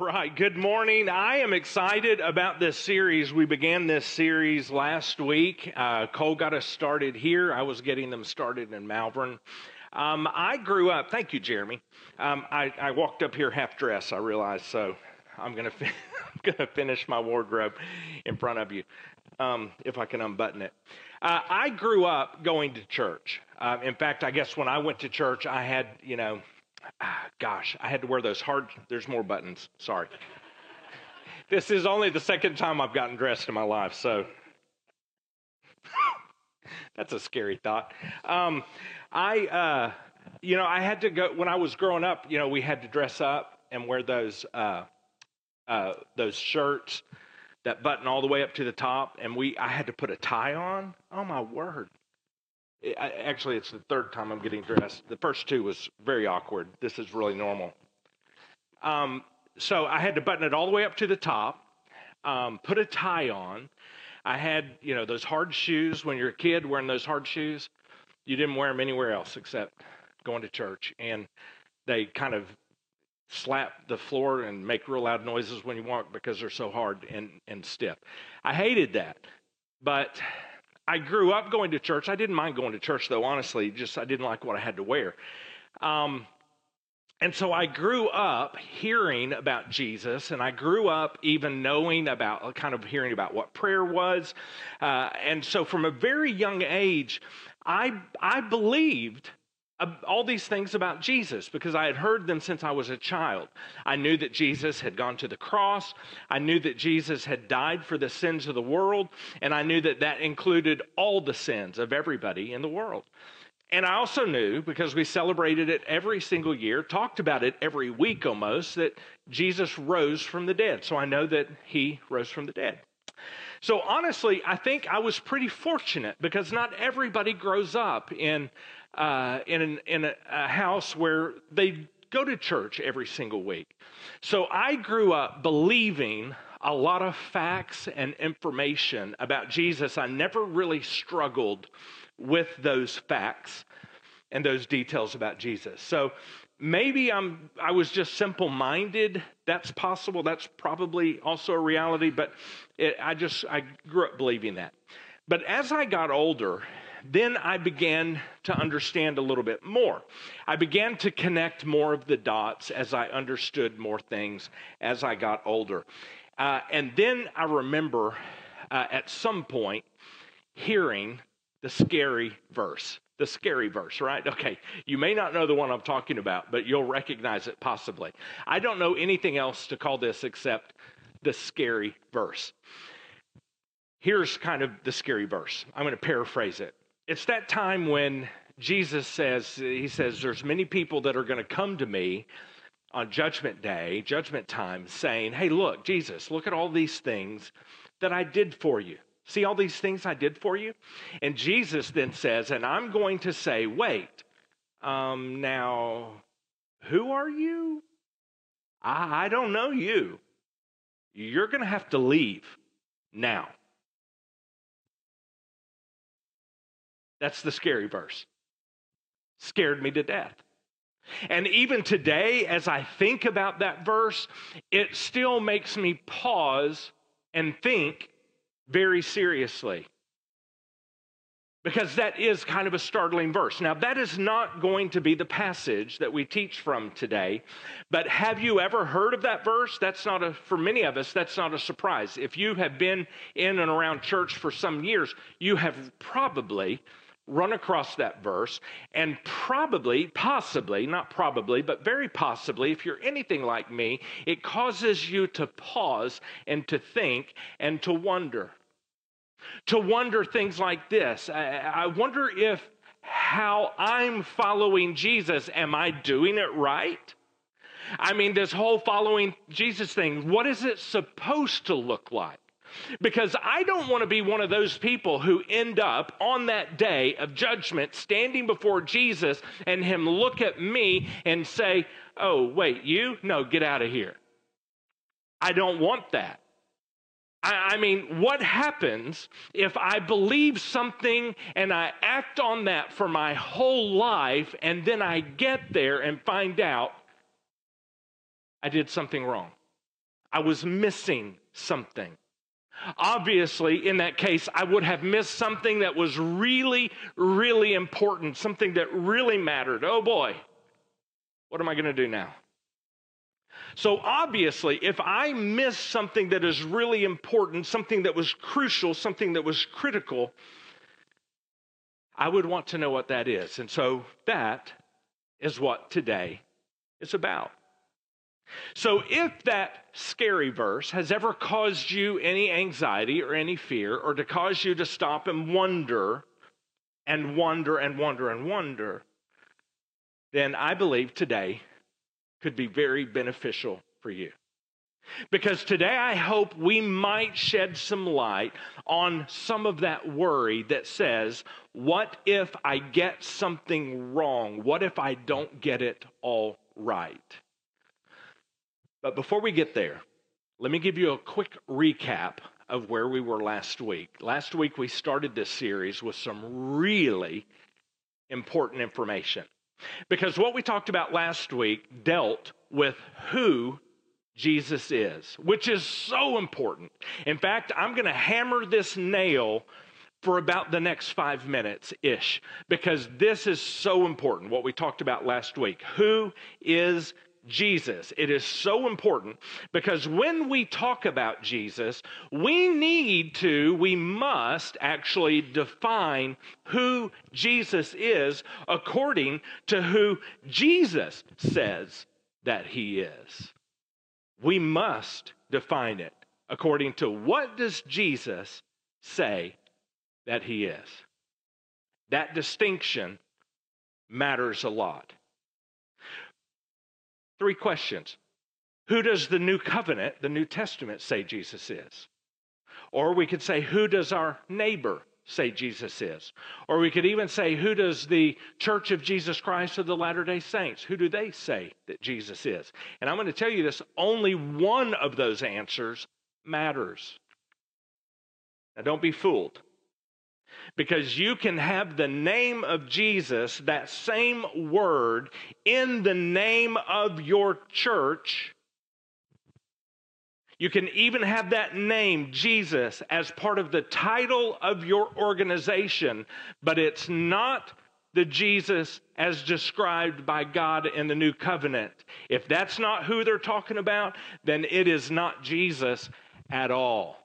right, good morning. I am excited about this series. We began this series last week. Uh, Cole got us started here. I was getting them started in Malvern. Um, I grew up, thank you, Jeremy. Um, I, I, walked up here half dressed, I realized, so I'm going to finish my wardrobe in front of you um, if I can unbutton it. Uh, I grew up going to church. Uh, in fact, I guess when I went to church, I had, you know, ah, gosh, I had to wear those hard, there's more buttons. Sorry. this is only the second time I've gotten dressed in my life, so that's a scary thought. Um, I, uh, you know, I had to go, when I was growing up, you know, we had to dress up and wear those, uh, uh, those shirts that button all the way up to the top, and we I had to put a tie on. Oh my word! I, actually, it's the third time I'm getting dressed. The first two was very awkward. This is really normal. Um, so I had to button it all the way up to the top, um, put a tie on. I had, you know, those hard shoes. When you're a kid wearing those hard shoes, you didn't wear them anywhere else except going to church. And they kind of slap the floor and make real loud noises when you walk because they're so hard and, and stiff. I hated that. But I grew up going to church. I didn't mind going to church, though, honestly, just I didn't like what I had to wear. Um, and so I grew up hearing about Jesus, and I grew up even knowing about, kind of hearing about what prayer was. Uh, and so from a very young age, I, I believed all these things about Jesus because I had heard them since I was a child. I knew that Jesus had gone to the cross. I knew that Jesus had died for the sins of the world. And I knew that that included all the sins of everybody in the world. And I also knew, because we celebrated it every single year, talked about it every week almost, that Jesus rose from the dead. So I know that he rose from the dead. So honestly, I think I was pretty fortunate because not everybody grows up in uh, in, in a, a house where they go to church every single week. So I grew up believing a lot of facts and information about Jesus. I never really struggled with those facts and those details about Jesus. So maybe I'm I was just simple-minded. That's possible. That's probably also a reality, but it, I just I grew up believing that. But as I got older then I began to understand a little bit more. I began to connect more of the dots as I understood more things as I got older. Uh, and then I remember uh, at some point hearing the scary verse. The scary verse, right? Okay, you may not know the one I'm talking about, but you'll recognize it possibly. I don't know anything else to call this except the scary verse. Here's kind of the scary verse. I'm going to paraphrase it. It's that time when Jesus says, He says, there's many people that are going to come to me on judgment day, judgment time, saying, Hey, look, Jesus, look at all these things that I did for you. See all these things I did for you? And Jesus then says, And I'm going to say, Wait, um, now, who are you? I, I don't know you. You're going to have to leave now. That's the scary verse. Scared me to death. And even today, as I think about that verse, it still makes me pause and think very seriously. Because that is kind of a startling verse. Now, that is not going to be the passage that we teach from today, but have you ever heard of that verse? That's not a, for many of us, that's not a surprise. If you have been in and around church for some years, you have probably run across that verse and probably, possibly, not probably, but very possibly, if you're anything like me, it causes you to pause and to think and to wonder. To wonder things like this. I, wonder if how I'm following Jesus, am I doing it right? I mean, this whole following Jesus thing, what is it supposed to look like? Because I don't want to be one of those people who end up on that day of judgment standing before Jesus and him look at me and say, Oh, wait, you? No, get out of here. I don't want that. I, mean, what happens if I believe something and I act on that for my whole life and then I get there and find out I did something wrong? I was missing something. Obviously, in that case, I would have missed something that was really, really important, something that really mattered. Oh boy, what am I going to do now? So, obviously, if I miss something that is really important, something that was crucial, something that was critical, I would want to know what that is. And so, that is what today is about. So, if that scary verse has ever caused you any anxiety or any fear, or to cause you to stop and wonder and wonder and wonder and wonder, then I believe today could be very beneficial for you. Because today I hope we might shed some light on some of that worry that says, what if I get something wrong? What if I don't get it all right? But before we get there, let me give you a quick recap of where we were last week. Last week, we started this series with some really important information. Because what we talked about last week dealt with who Jesus is, which is so important. In fact, I'm going to hammer this nail for about the next five minutes ish, because this is so important, what we talked about last week. Who is Jesus. It is so important because when we talk about Jesus, we need to, we must actually define who Jesus is according to who Jesus says that he is. We must define it according to what does Jesus say that he is. That distinction matters a lot. Three questions. Who does the new covenant, the New Testament, say Jesus is? Or we could say, who does our neighbor say Jesus is? Or we could even say, who does the Church of Jesus Christ of the Latter day Saints, who do they say that Jesus is? And I'm going to tell you this only one of those answers matters. Now, don't be fooled. Because you can have the name of Jesus, that same word, in the name of your church. You can even have that name, Jesus, as part of the title of your organization, but it's not the Jesus as described by God in the new covenant. If that's not who they're talking about, then it is not Jesus at all.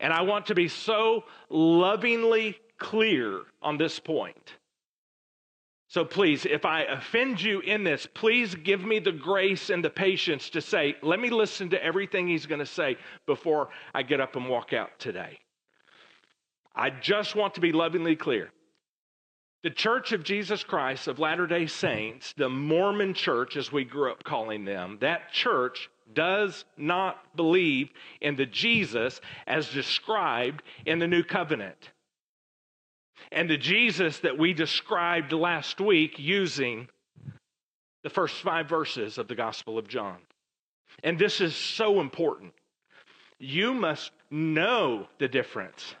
And I want to be so lovingly clear on this point. So please, if I offend you in this, please give me the grace and the patience to say, let me listen to everything he's going to say before I get up and walk out today. I just want to be lovingly clear. The Church of Jesus Christ of Latter day Saints, the Mormon church, as we grew up calling them, that church does not believe in the Jesus as described in the new covenant. And the Jesus that we described last week using the first five verses of the Gospel of John. And this is so important. You must know the difference.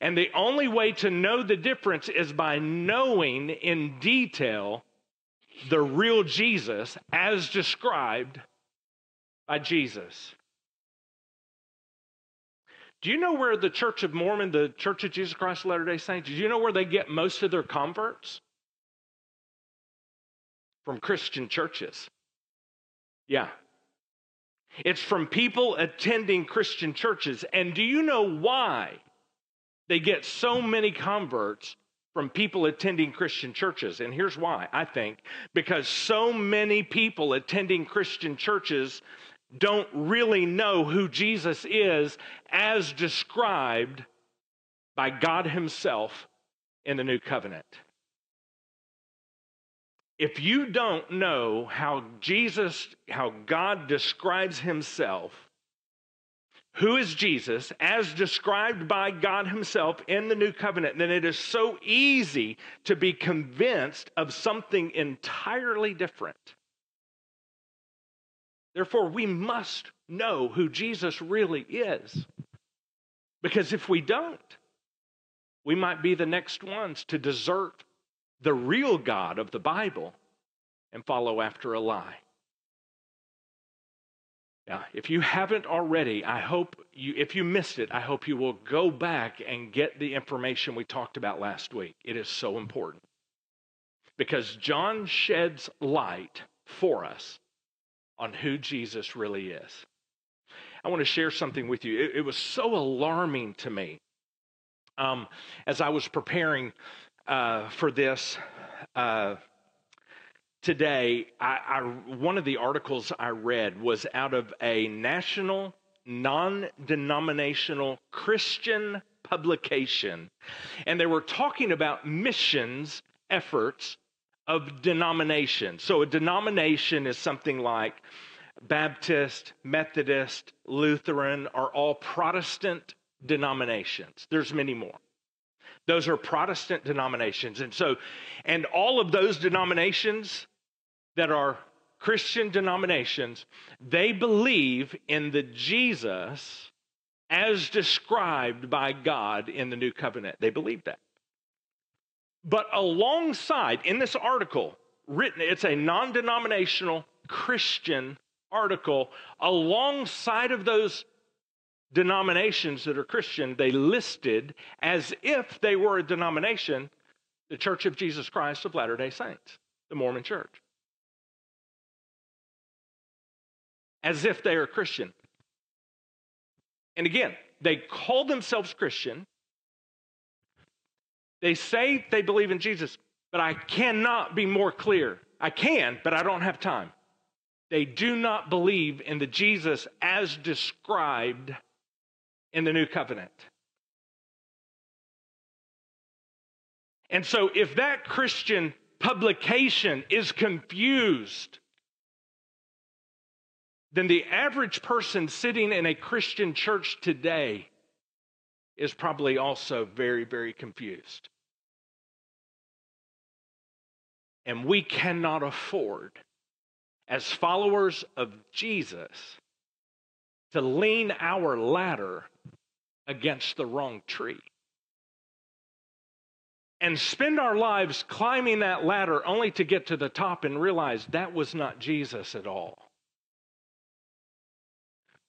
And the only way to know the difference is by knowing in detail the real Jesus as described by Jesus. Do you know where the Church of Mormon, the Church of Jesus Christ of Latter day Saints, do you know where they get most of their converts? From Christian churches. Yeah. It's from people attending Christian churches. And do you know why they get so many converts from people attending Christian churches? And here's why I think because so many people attending Christian churches don't really know who Jesus is as described by God Himself in the new covenant. If you don't know how Jesus, how God describes Himself, who is Jesus as described by God Himself in the new covenant, then it is so easy to be convinced of something entirely different. Therefore, we must know who Jesus really is. Because if we don't, we might be the next ones to desert the real God of the Bible and follow after a lie. Now, if you haven't already, I hope you, if you missed it, I hope you will go back and get the information we talked about last week. It is so important because John sheds light for us on who Jesus really is. I want to share something with you. It, it was so alarming to me um, as I was preparing uh, for this. Uh, today, I, I, one of the articles I read was out of a national, non denominational Christian publication. And they were talking about missions efforts of denomination. So, a denomination is something like Baptist, Methodist, Lutheran are all Protestant denominations. There's many more. Those are Protestant denominations. And so, and all of those denominations that are Christian denominations, they believe in the Jesus as described by God in the new covenant. They believe that. But alongside, in this article, written, it's a non denominational Christian article. Alongside of those denominations that are Christian, they listed as if they were a denomination the Church of Jesus Christ of Latter day Saints, the Mormon Church. As if they are Christian. And again, they call themselves Christian. They say they believe in Jesus, but I cannot be more clear. I can, but I don't have time. They do not believe in the Jesus as described in the new covenant. And so, if that Christian publication is confused, then the average person sitting in a Christian church today is probably also very, very confused. And we cannot afford, as followers of Jesus, to lean our ladder against the wrong tree and spend our lives climbing that ladder only to get to the top and realize that was not Jesus at all.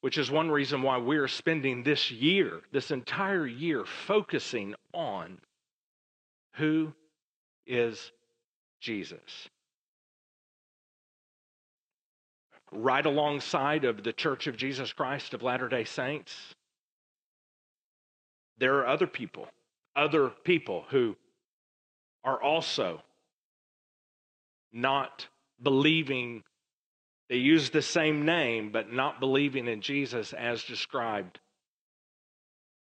Which is one reason why we're spending this year, this entire year, focusing on who is Jesus. right alongside of the Church of Jesus Christ of Latter day Saints, there are other people, other people who are also not believing. They use the same name, but not believing in Jesus as described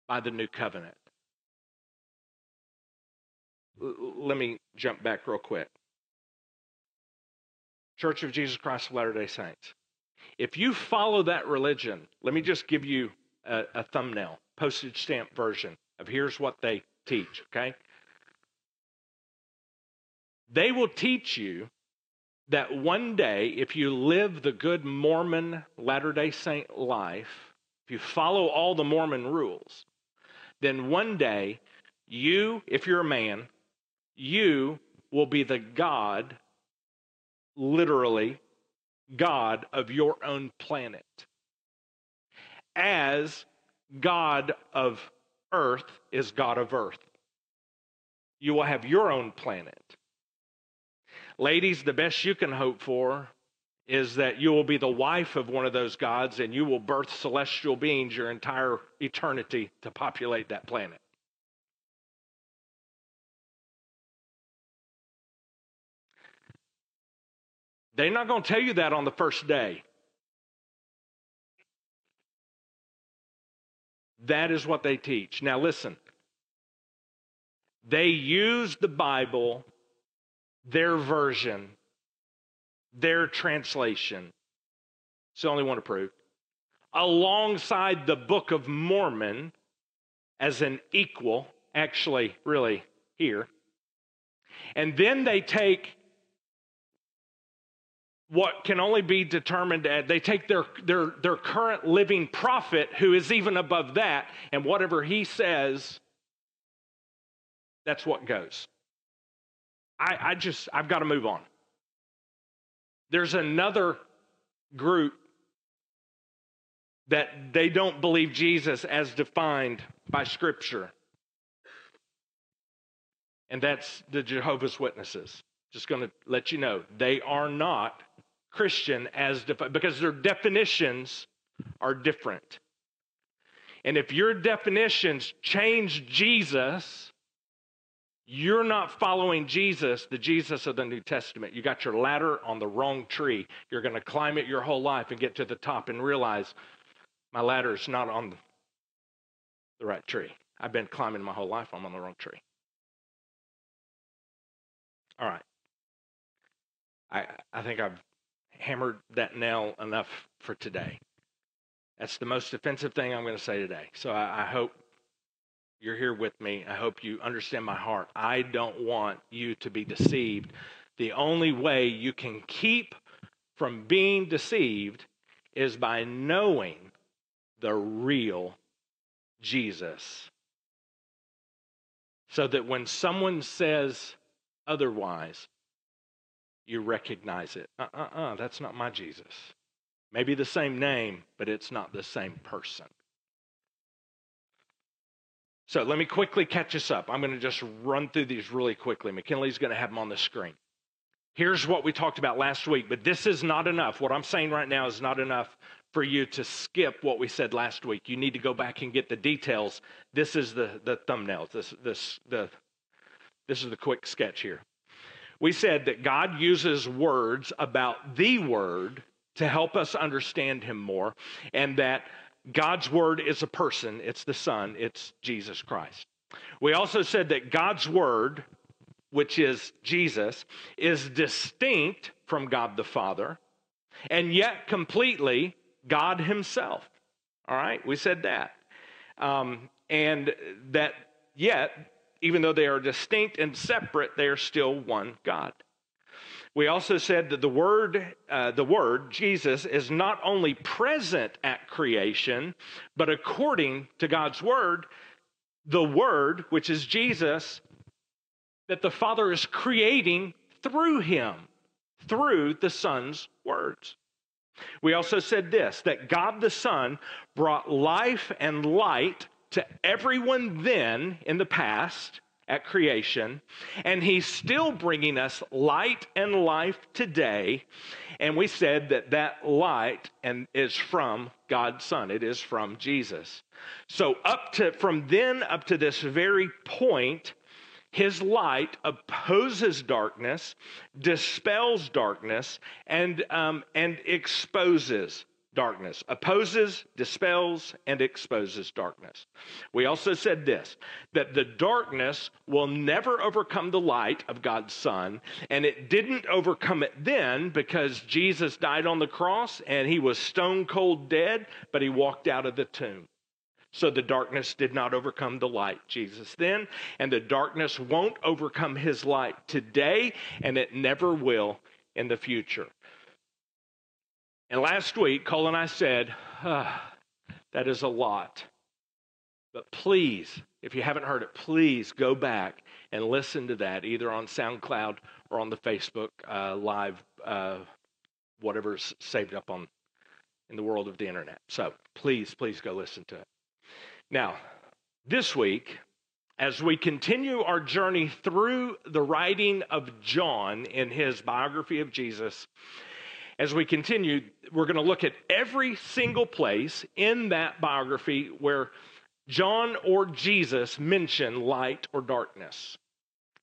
by the new covenant. L- let me jump back real quick. Church of Jesus Christ of Latter day Saints. If you follow that religion, let me just give you a, a thumbnail, postage stamp version of here's what they teach, okay? They will teach you that one day, if you live the good Mormon Latter day Saint life, if you follow all the Mormon rules, then one day you, if you're a man, you will be the God literally God of your own planet. As God of earth is God of earth. You will have your own planet. Ladies, the best you can hope for is that you will be the wife of one of those gods and you will birth celestial beings your entire eternity to populate that planet. They're not going to tell you that on the first day. That is what they teach. Now, listen. They use the Bible, their version, their translation. It's the only one approved. Alongside the Book of Mormon as an equal, actually, really, here. And then they take what can only be determined they take their, their, their current living prophet who is even above that and whatever he says that's what goes i, I just i've got to move on there's another group that they don't believe Jesus as defined by Scripture. And that's the Jehovah's Witnesses. Just going to let you know, they are not Christian as defined because their definitions are different. And if your definitions change Jesus, you're not following Jesus, the Jesus of the New Testament. You got your ladder on the wrong tree. You're going to climb it your whole life and get to the top and realize my ladder is not on the right tree. I've been climbing my whole life, I'm on the wrong tree. All right. I, I think I've hammered that nail enough for today. That's the most offensive thing I'm going to say today. So I, I hope you're here with me. I hope you understand my heart. I don't want you to be deceived. The only way you can keep from being deceived is by knowing the real Jesus. So that when someone says otherwise, you recognize it. Uh uh uh, that's not my Jesus. Maybe the same name, but it's not the same person. So let me quickly catch us up. I'm going to just run through these really quickly. McKinley's going to have them on the screen. Here's what we talked about last week, but this is not enough. What I'm saying right now is not enough for you to skip what we said last week. You need to go back and get the details. This is the, the thumbnail. This, this, the, this is the quick sketch here. We said that God uses words about the Word to help us understand Him more, and that God's Word is a person, it's the Son, it's Jesus Christ. We also said that God's Word, which is Jesus, is distinct from God the Father, and yet completely God Himself. All right, we said that. Um, and that yet even though they are distinct and separate, they are still one God. We also said that the word, uh, the word Jesus, is not only present at creation, but according to God's word, the word, which is Jesus, that the Father is creating through him, through the Son's words. We also said this that God the Son brought life and light to everyone then in the past at creation, and he's still bringing us light and life today. And we said that that light and is from God's Son. It is from Jesus. So up to from then up to this very point, his light opposes darkness, dispels darkness, and um, and exposes darkness, opposes, dispels, and exposes darkness. We also said this that the darkness will never overcome the light of God's Son, and it didn't overcome it then because Jesus died on the cross and he was stone cold dead, but he walked out of the tomb. So the darkness did not overcome the light, Jesus then, and the darkness won't overcome his light today, and it never will in the future. And last week, Cole and I said, ah, that is a lot. But please, if you haven't heard it, please go back and listen to that either on SoundCloud or on the Facebook uh, Live, uh, whatever's saved up on in the world of the internet. So please, please go listen to it. Now, this week, as we continue our journey through the writing of John in his biography of Jesus, as we continue, we're going to look at every single place in that biography where John or Jesus mention light or darkness.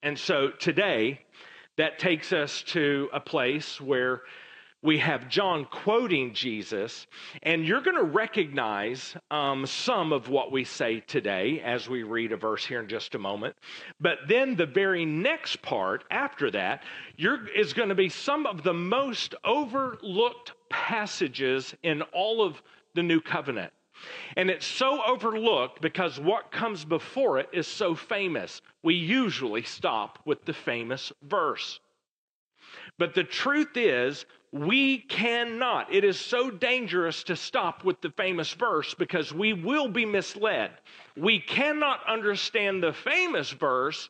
And so today, that takes us to a place where we have John quoting Jesus, and you're going to recognize um, some of what we say today as we read a verse here in just a moment. But then the very next part after that is going to be some of the most overlooked passages in all of the New Covenant. And it's so overlooked because what comes before it is so famous. We usually stop with the famous verse. But the truth is, we cannot. It is so dangerous to stop with the famous verse because we will be misled. We cannot understand the famous verse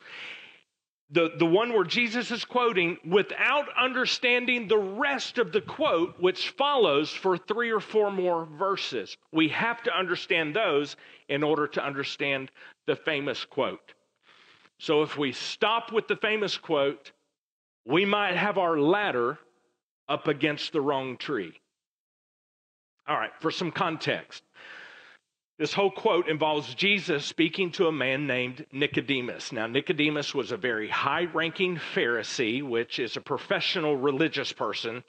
the, the one where Jesus is quoting without understanding the rest of the quote, which follows for three or four more verses. We have to understand those in order to understand the famous quote. So if we stop with the famous quote, we might have our ladder up against the wrong tree. All right, for some context. This whole quote involves Jesus speaking to a man named Nicodemus. Now, Nicodemus was a very high ranking Pharisee, which is a professional religious person.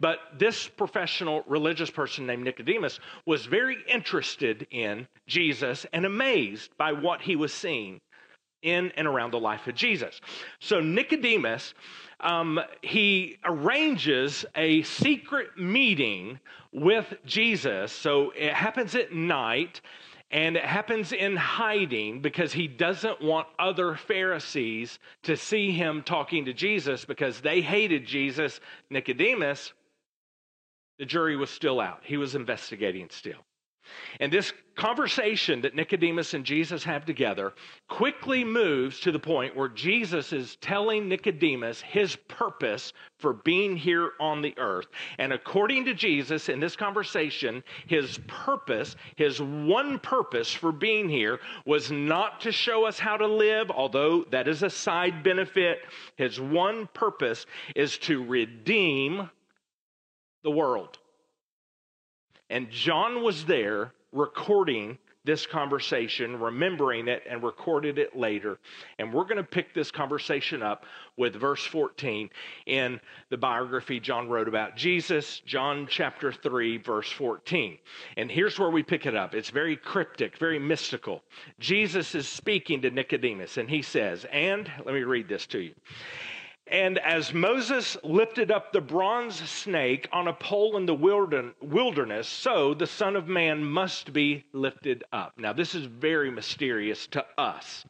But this professional religious person named Nicodemus was very interested in Jesus and amazed by what he was seeing in and around the life of Jesus. So, Nicodemus um, he arranges a secret meeting with Jesus. So it happens at night and it happens in hiding because he doesn't want other Pharisees to see him talking to Jesus because they hated Jesus. Nicodemus, the jury was still out, he was investigating still. And this conversation that Nicodemus and Jesus have together quickly moves to the point where Jesus is telling Nicodemus his purpose for being here on the earth. And according to Jesus, in this conversation, his purpose, his one purpose for being here, was not to show us how to live, although that is a side benefit. His one purpose is to redeem the world. And John was there recording this conversation, remembering it, and recorded it later. And we're going to pick this conversation up with verse 14 in the biography John wrote about Jesus, John chapter 3, verse 14. And here's where we pick it up. It's very cryptic, very mystical. Jesus is speaking to Nicodemus, and he says, and let me read this to you. And as Moses lifted up the bronze snake on a pole in the wilderness, so the Son of Man must be lifted up. Now, this is very mysterious to us.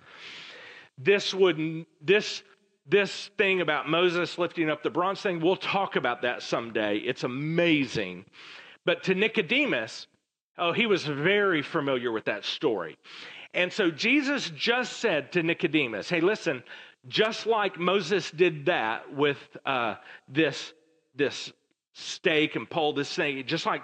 This would this this thing about Moses lifting up the bronze thing, we'll talk about that someday. It's amazing. But to Nicodemus, oh, he was very familiar with that story. And so Jesus just said to Nicodemus, hey, listen, just like Moses did that with uh, this, this stake and pulled this thing, just like,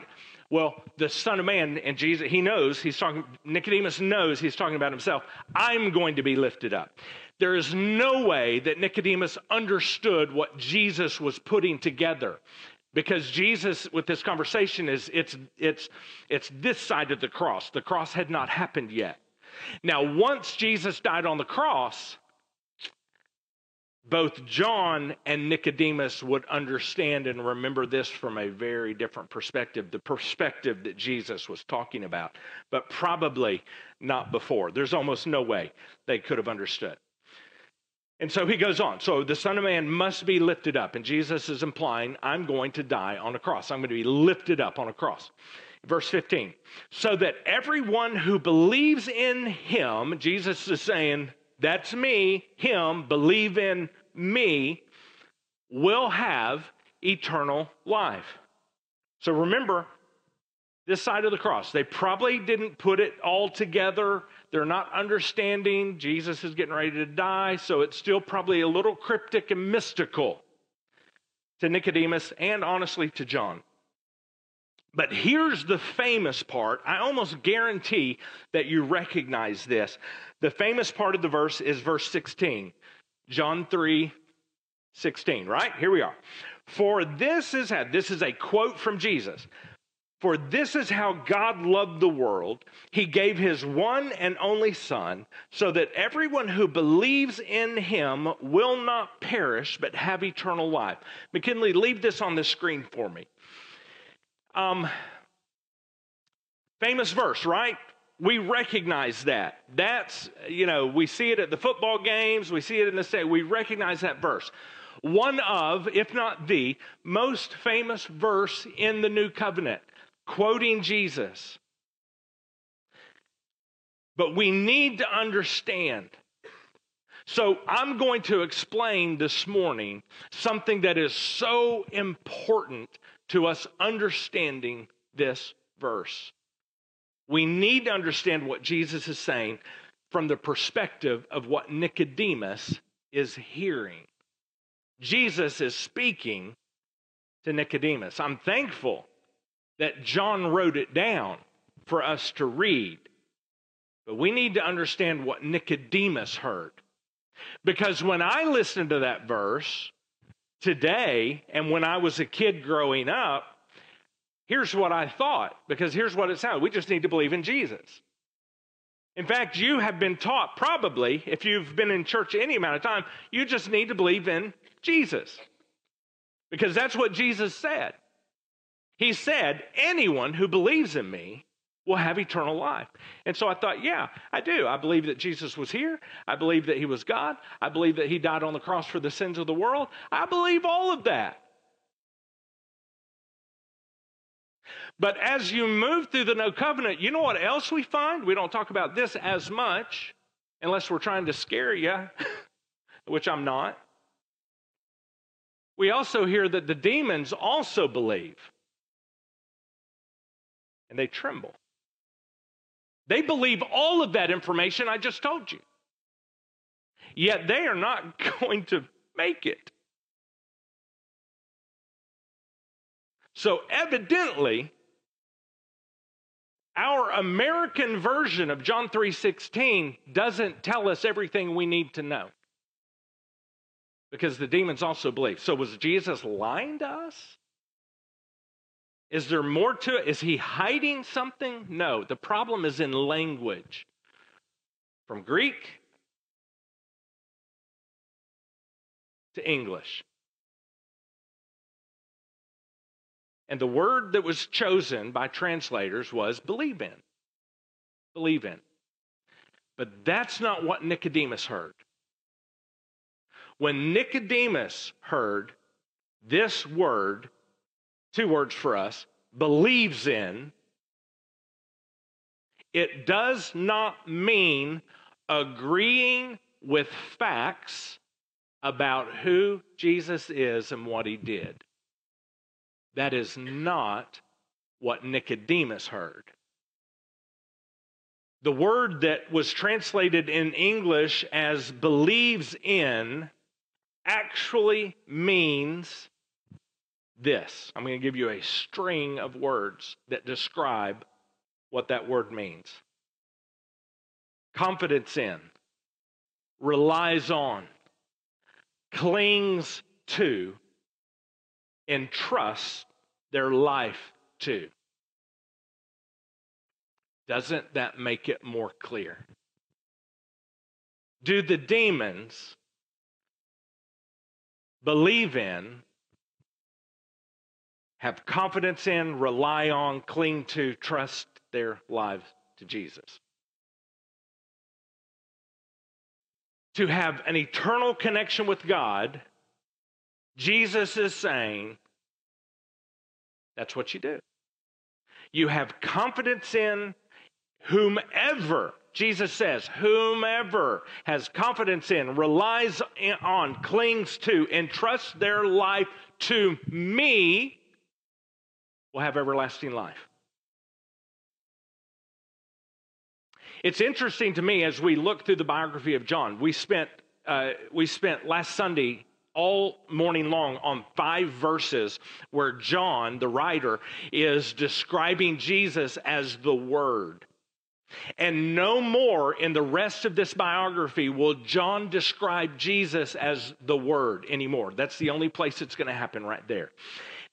well, the Son of Man and Jesus, he knows, he's talking, Nicodemus knows he's talking about himself. I'm going to be lifted up. There is no way that Nicodemus understood what Jesus was putting together because jesus with this conversation is it's it's it's this side of the cross the cross had not happened yet now once jesus died on the cross both John and Nicodemus would understand and remember this from a very different perspective, the perspective that Jesus was talking about, but probably not before. There's almost no way they could have understood. And so he goes on. So the Son of Man must be lifted up. And Jesus is implying, I'm going to die on a cross. I'm going to be lifted up on a cross. Verse 15. So that everyone who believes in him, Jesus is saying, that's me, him, believe in me, will have eternal life. So remember, this side of the cross, they probably didn't put it all together. They're not understanding Jesus is getting ready to die, so it's still probably a little cryptic and mystical to Nicodemus and honestly to John. But here's the famous part. I almost guarantee that you recognize this. The famous part of the verse is verse 16. John 3 16, right? Here we are. For this is how, this is a quote from Jesus. For this is how God loved the world. He gave his one and only Son, so that everyone who believes in him will not perish, but have eternal life. McKinley, leave this on the screen for me. Um, famous verse, right? we recognize that. That's, you know, we see it at the football games, we see it in the state, we recognize that verse. One of, if not the, most famous verse in the New Covenant, quoting Jesus. But we need to understand. So, I'm going to explain this morning something that is so important to us understanding this verse. We need to understand what Jesus is saying from the perspective of what Nicodemus is hearing. Jesus is speaking to Nicodemus. I'm thankful that John wrote it down for us to read. But we need to understand what Nicodemus heard. Because when I listened to that verse today, and when I was a kid growing up, here's what I thought. Because here's what it sounded we just need to believe in Jesus. In fact, you have been taught, probably, if you've been in church any amount of time, you just need to believe in Jesus. Because that's what Jesus said. He said, Anyone who believes in me will have eternal life. And so I thought, yeah, I do. I believe that Jesus was here. I believe that he was God. I believe that he died on the cross for the sins of the world. I believe all of that. But as you move through the new covenant, you know what else we find? We don't talk about this as much unless we're trying to scare you, which I'm not. We also hear that the demons also believe and they tremble. They believe all of that information I just told you. Yet they are not going to make it. So evidently, our American version of John 3:16 doesn't tell us everything we need to know. Because the demons also believe. So was Jesus lying to us? Is there more to it? Is he hiding something? No. The problem is in language. From Greek to English. And the word that was chosen by translators was believe in. Believe in. But that's not what Nicodemus heard. When Nicodemus heard this word, two words for us, believes in, it does not mean agreeing with facts about who Jesus is and what he did. That is not what Nicodemus heard. The word that was translated in English as believes in actually means this. I'm going to give you a string of words that describe what that word means confidence in, relies on, clings to, entrusts their life to. Doesn't that make it more clear? Do the demons believe in have confidence in, rely on, cling to, trust their lives to Jesus. To have an eternal connection with God, Jesus is saying that's what you do. You have confidence in whomever, Jesus says, whomever has confidence in, relies on, clings to, entrusts their life to me will have everlasting life. It's interesting to me as we look through the biography of John. We spent uh, we spent last Sunday all morning long on five verses where John, the writer, is describing Jesus as the Word. And no more in the rest of this biography will John describe Jesus as the Word anymore. That's the only place it's going to happen right there.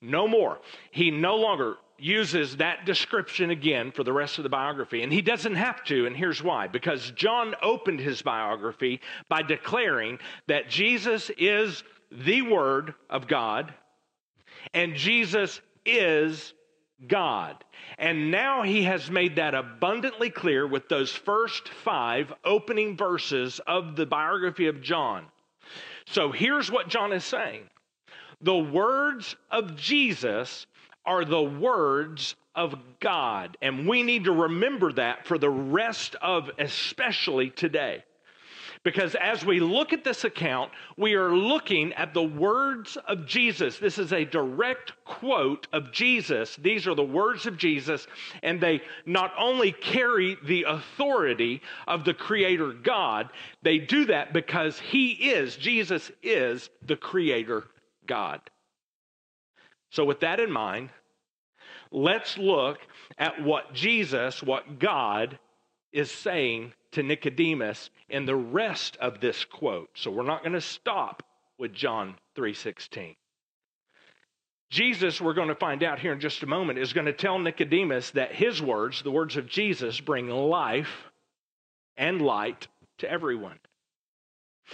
No more. He no longer uses that description again for the rest of the biography. And he doesn't have to, and here's why. Because John opened his biography by declaring that Jesus is the Word of God and Jesus is God. And now he has made that abundantly clear with those first five opening verses of the biography of John. So here's what John is saying the words of Jesus are the words of God. And we need to remember that for the rest of, especially today. Because as we look at this account, we are looking at the words of Jesus. This is a direct quote of Jesus. These are the words of Jesus, and they not only carry the authority of the Creator God, they do that because He is, Jesus is the Creator God. So, with that in mind, let's look at what Jesus, what God is saying to Nicodemus in the rest of this quote. So we're not going to stop with John 3:16. Jesus, we're going to find out here in just a moment, is going to tell Nicodemus that his words, the words of Jesus, bring life and light to everyone.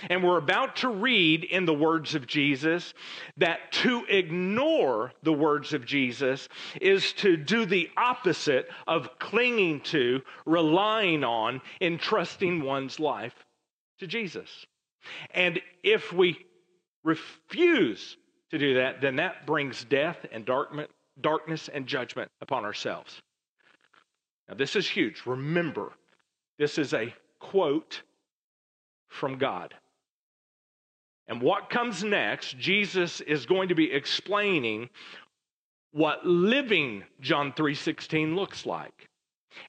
And we're about to read in the words of Jesus that to ignore the words of Jesus is to do the opposite of clinging to, relying on, entrusting one's life to Jesus. And if we refuse to do that, then that brings death and darkness and judgment upon ourselves. Now, this is huge. Remember, this is a quote from God. And what comes next, Jesus is going to be explaining what living John 3:16 looks like.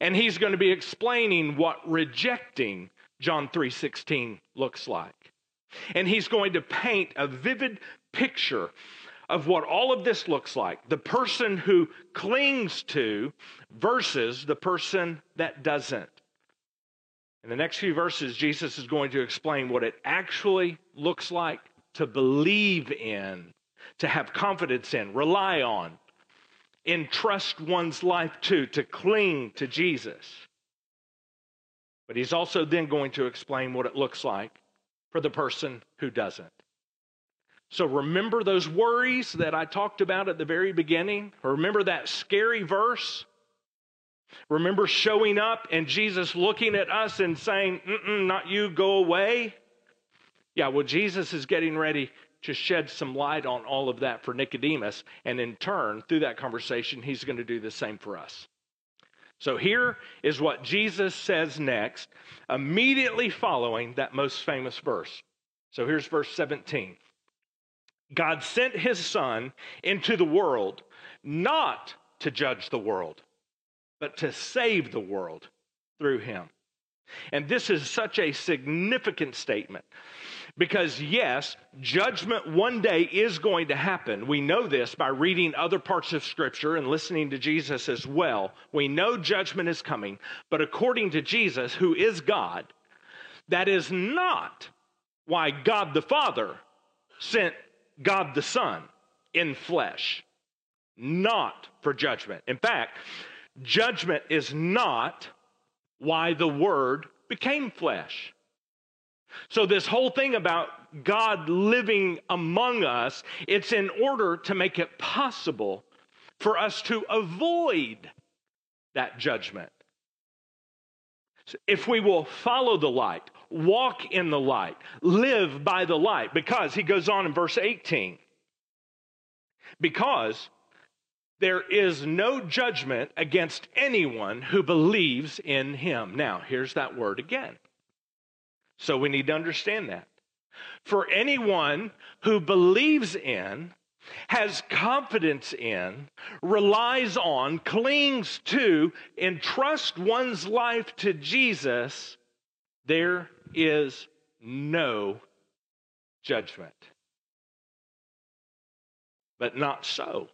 And he's going to be explaining what rejecting John 3:16 looks like. And he's going to paint a vivid picture of what all of this looks like. The person who clings to versus the person that doesn't. In the next few verses, Jesus is going to explain what it actually looks like to believe in, to have confidence in, rely on, entrust one's life to, to cling to Jesus. But he's also then going to explain what it looks like for the person who doesn't. So remember those worries that I talked about at the very beginning? Remember that scary verse? Remember showing up and Jesus looking at us and saying, not you, go away? Yeah, well, Jesus is getting ready to shed some light on all of that for Nicodemus. And in turn, through that conversation, he's going to do the same for us. So here is what Jesus says next, immediately following that most famous verse. So here's verse 17 God sent his son into the world not to judge the world, but to save the world through him. And this is such a significant statement because, yes, judgment one day is going to happen. We know this by reading other parts of Scripture and listening to Jesus as well. We know judgment is coming, but according to Jesus, who is God, that is not why God the Father sent God the Son in flesh, not for judgment. In fact, judgment is not why the Word became flesh. So, this whole thing about God living among us, it's in order to make it possible for us to avoid that judgment. If we will follow the light, walk in the light, live by the light, because he goes on in verse 18, because there is no judgment against anyone who believes in him. Now, here's that word again. So we need to understand that. For anyone who believes in, has confidence in, relies on, clings to, entrusts one's life to Jesus, there is no judgment. But not so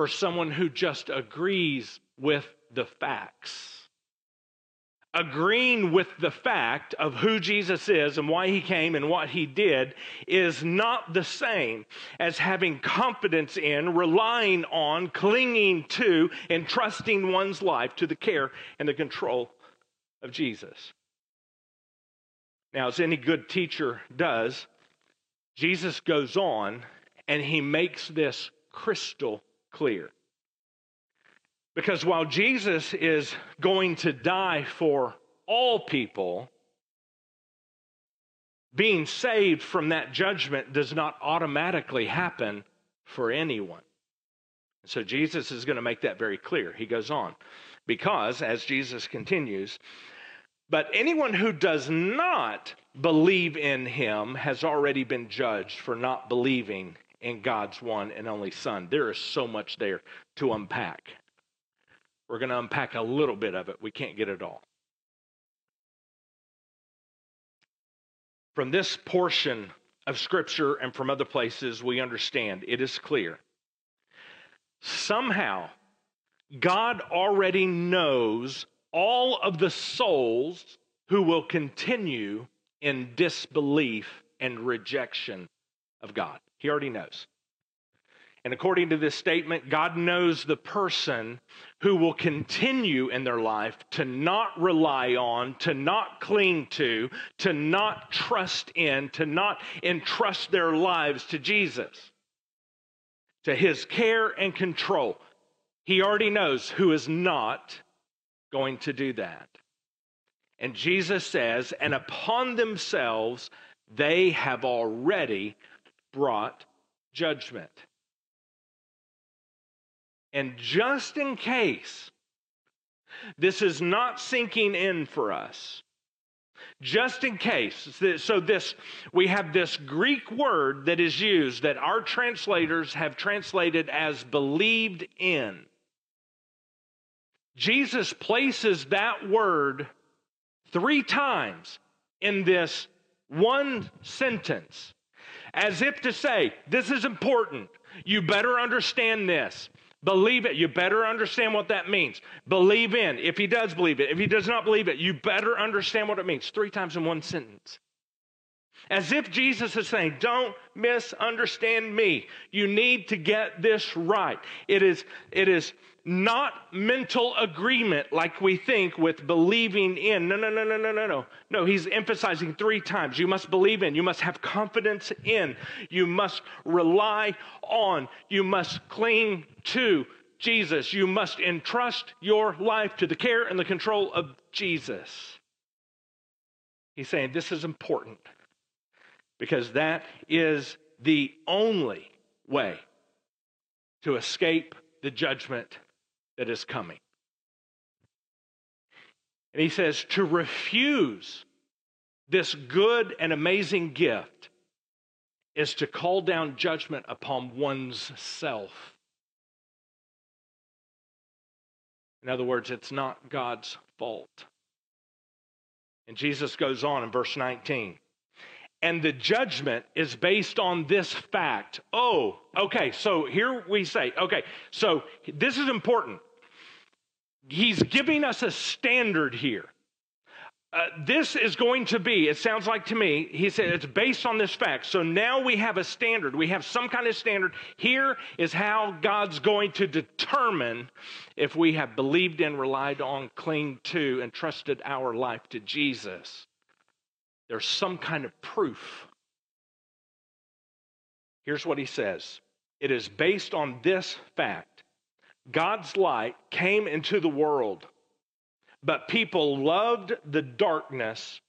for someone who just agrees with the facts. Agreeing with the fact of who Jesus is and why he came and what he did is not the same as having confidence in, relying on, clinging to, and trusting one's life to the care and the control of Jesus. Now, as any good teacher does, Jesus goes on and he makes this crystal clear. Because while Jesus is going to die for all people, being saved from that judgment does not automatically happen for anyone. So Jesus is going to make that very clear. He goes on, because as Jesus continues, but anyone who does not believe in him has already been judged for not believing in God's one and only Son. There is so much there to unpack. We're going to unpack a little bit of it. We can't get it all. From this portion of Scripture and from other places, we understand it is clear. Somehow, God already knows all of the souls who will continue in disbelief and rejection of God. He already knows. And according to this statement, God knows the person who will continue in their life to not rely on, to not cling to, to not trust in, to not entrust their lives to Jesus, to his care and control. He already knows who is not going to do that. And Jesus says, and upon themselves they have already brought judgment. And just in case this is not sinking in for us, just in case, so this, we have this Greek word that is used that our translators have translated as believed in. Jesus places that word three times in this one sentence, as if to say, This is important. You better understand this. Believe it. You better understand what that means. Believe in. If he does believe it, if he does not believe it, you better understand what it means. Three times in one sentence. As if Jesus is saying, Don't misunderstand me. You need to get this right. It is, it is not mental agreement like we think with believing in. No, no, no, no, no, no, no. No, he's emphasizing three times. You must believe in. You must have confidence in. You must rely on. You must cling to Jesus. You must entrust your life to the care and the control of Jesus. He's saying this is important because that is the only way to escape the judgment that is coming. And he says to refuse this good and amazing gift is to call down judgment upon one's self. In other words, it's not God's fault. And Jesus goes on in verse 19. And the judgment is based on this fact. Oh, okay, so here we say, okay, so this is important he's giving us a standard here. Uh, this is going to be, it sounds like to me, he said it's based on this fact. So now we have a standard. We have some kind of standard. Here is how God's going to determine if we have believed in, relied on, clinged to, and trusted our life to Jesus. There's some kind of proof. Here's what he says it is based on this fact God's light came into the world, but people loved the darkness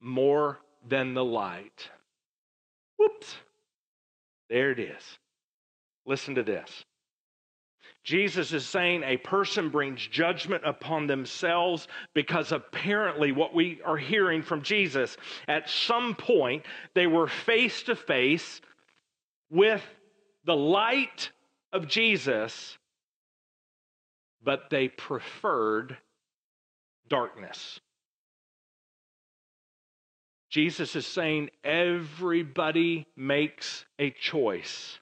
more than the light. Whoops. There it is. Listen to this. Jesus is saying a person brings judgment upon themselves because apparently, what we are hearing from Jesus, at some point, they were face to face with the light of Jesus but they preferred darkness. Jesus is saying everybody makes a choice.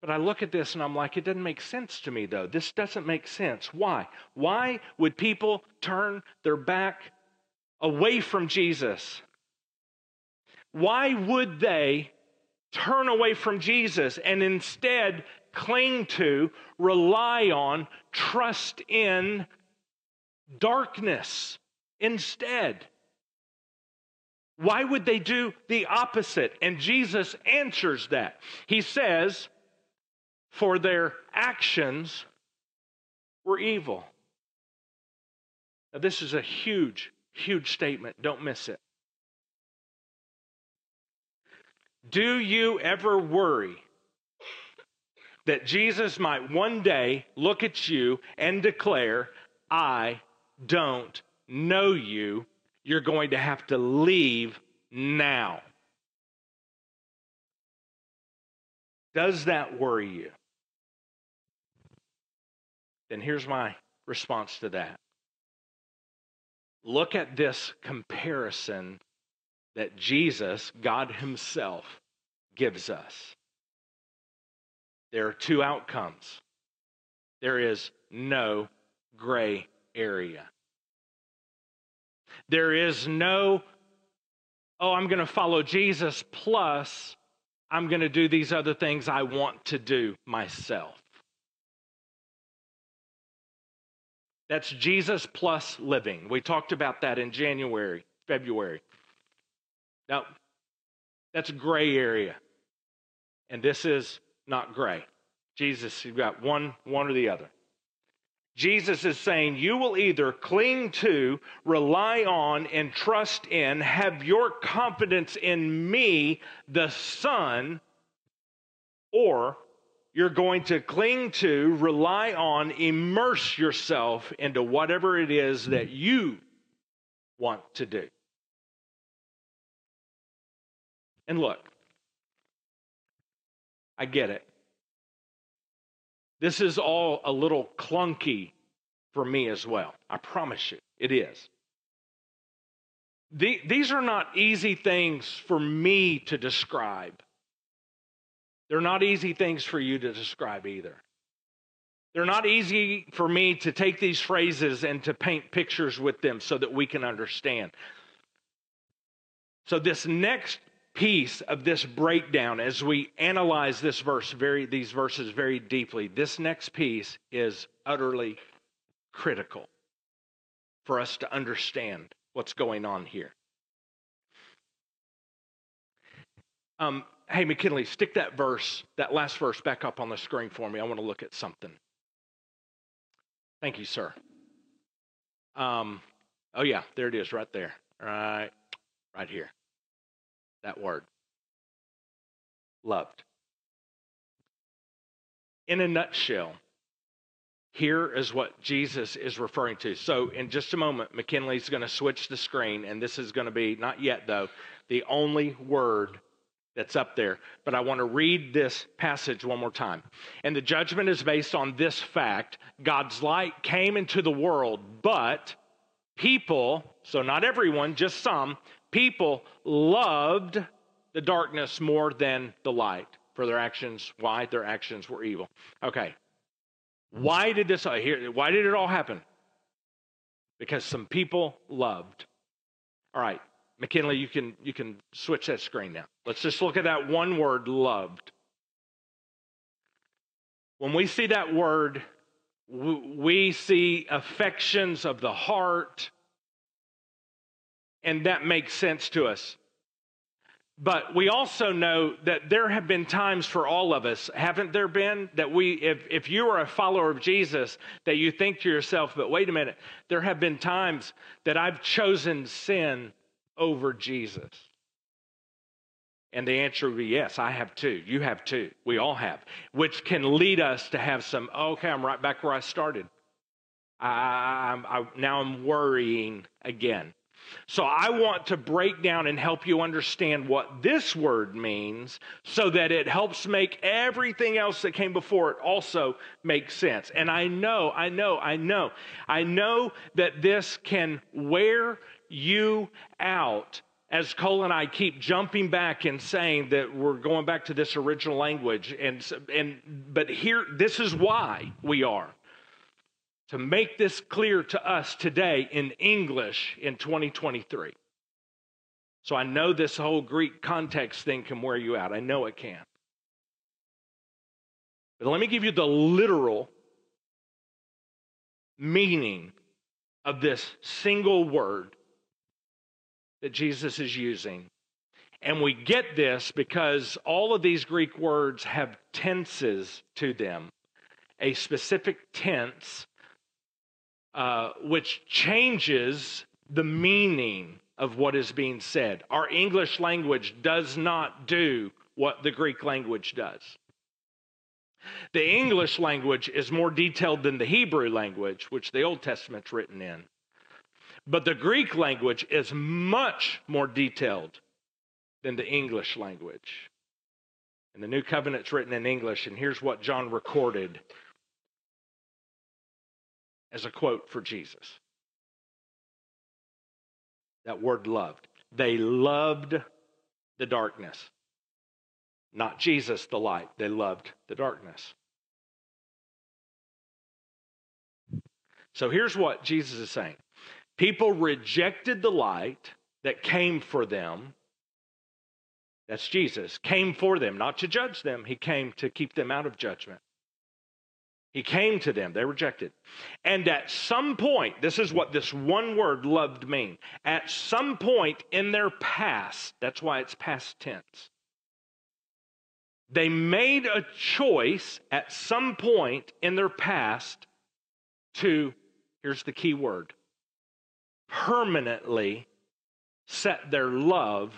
But I look at this and I'm like, it doesn't make sense to me, though. This doesn't make sense. Why? Why would people turn their back away from Jesus? Why would they turn away from Jesus and instead cling to, rely on, trust in darkness instead. Why would they do the opposite? And Jesus answers that. He says, For their actions were evil. Now, this is a huge, huge statement. Don't miss it. Do you ever worry that Jesus might one day look at you and declare, I don't know you. you're going to have to leave now. Does that worry you? Then here's my response to that. Look at this comparison that Jesus, God Himself, gives us. There are two outcomes. There is no gray area. There is no, oh, I'm going to follow Jesus, plus I'm going to do these other things I want to do myself. That's Jesus plus living. We talked about that in January, February. Now, that's gray area. And this is not gray. Jesus, you've got one, one or the other. Jesus is saying you will either cling to, rely on, and trust in, have your confidence in me, the Son, or you're going to cling to, rely on, immerse yourself into whatever it is that you want to do. And look, I get it. This is all a little clunky for me as well. I promise you, it is. The, these are not easy things for me to describe. They're not easy things for you to describe either. They're not easy for me to take these phrases and to paint pictures with them so that we can understand. So, this next piece of this breakdown, as we analyze this verse, very, these verses very deeply, this next piece is utterly critical for us to understand what's going on here. Um, Hey, McKinley, stick that verse, that last verse, back up on the screen for me. I want to look at something. Thank you, sir. Um, oh, yeah, there it is right there. Right, right here. That word. Loved. In a nutshell, here is what Jesus is referring to. So, in just a moment, McKinley's going to switch the screen, and this is going to be, not yet though, the only word that's up there, but I want to read this passage one more time. And the judgment is based on this fact God's light came into the world, but people, so not everyone, just some, people loved the darkness more than the light for their actions. Why? Their actions were evil. Okay. Why did this uh, here? Why did it all happen? Because some people loved. All right. McKinley, you can, you can switch that screen now. Let's just look at that one word, loved. When we see that word, we see affections of the heart, and that makes sense to us. But we also know that there have been times for all of us, haven't there been, that we, if, if you are a follower of Jesus, that you think to yourself, but wait a minute, there have been times that I've chosen sin over Jesus? And the answer would be yes, I have too. You have too. We all have, which can lead us to have some, okay, I'm right back where I started. I, I, I, now I'm worrying again. So I want to break down and help you understand what this word means so that it helps make everything else that came before it also make sense. And I know, I know, I know, I know that this can wear you out as Cole and I keep jumping back and saying that we're going back to this original language, and, and but here, this is why we are. To make this clear to us today in English in 2023. So I know this whole Greek context thing can wear you out. I know it can. But let me give you the literal meaning of this single word that Jesus is using. And we get this because all of these Greek words have tenses to them, a specific tense uh, which changes the meaning of what is being said. Our English language does not do what the Greek language does. The English language is more detailed than the Hebrew language, which the Old Testament's written in. But the Greek language is much more detailed than the English language. And the New Covenant's written in English, and here's what John recorded as a quote for Jesus. That word loved. They loved the darkness. Not Jesus, the light. They loved the darkness. So here's what Jesus is saying People rejected the light that came for them. That's Jesus, came for them, not to judge them. He came to keep them out of judgment. He came to them, they rejected. And at some point, this is what this one word loved mean. At some point in their past, that's why it's past tense. They made a choice at some point in their past to, here's the key word, permanently set their love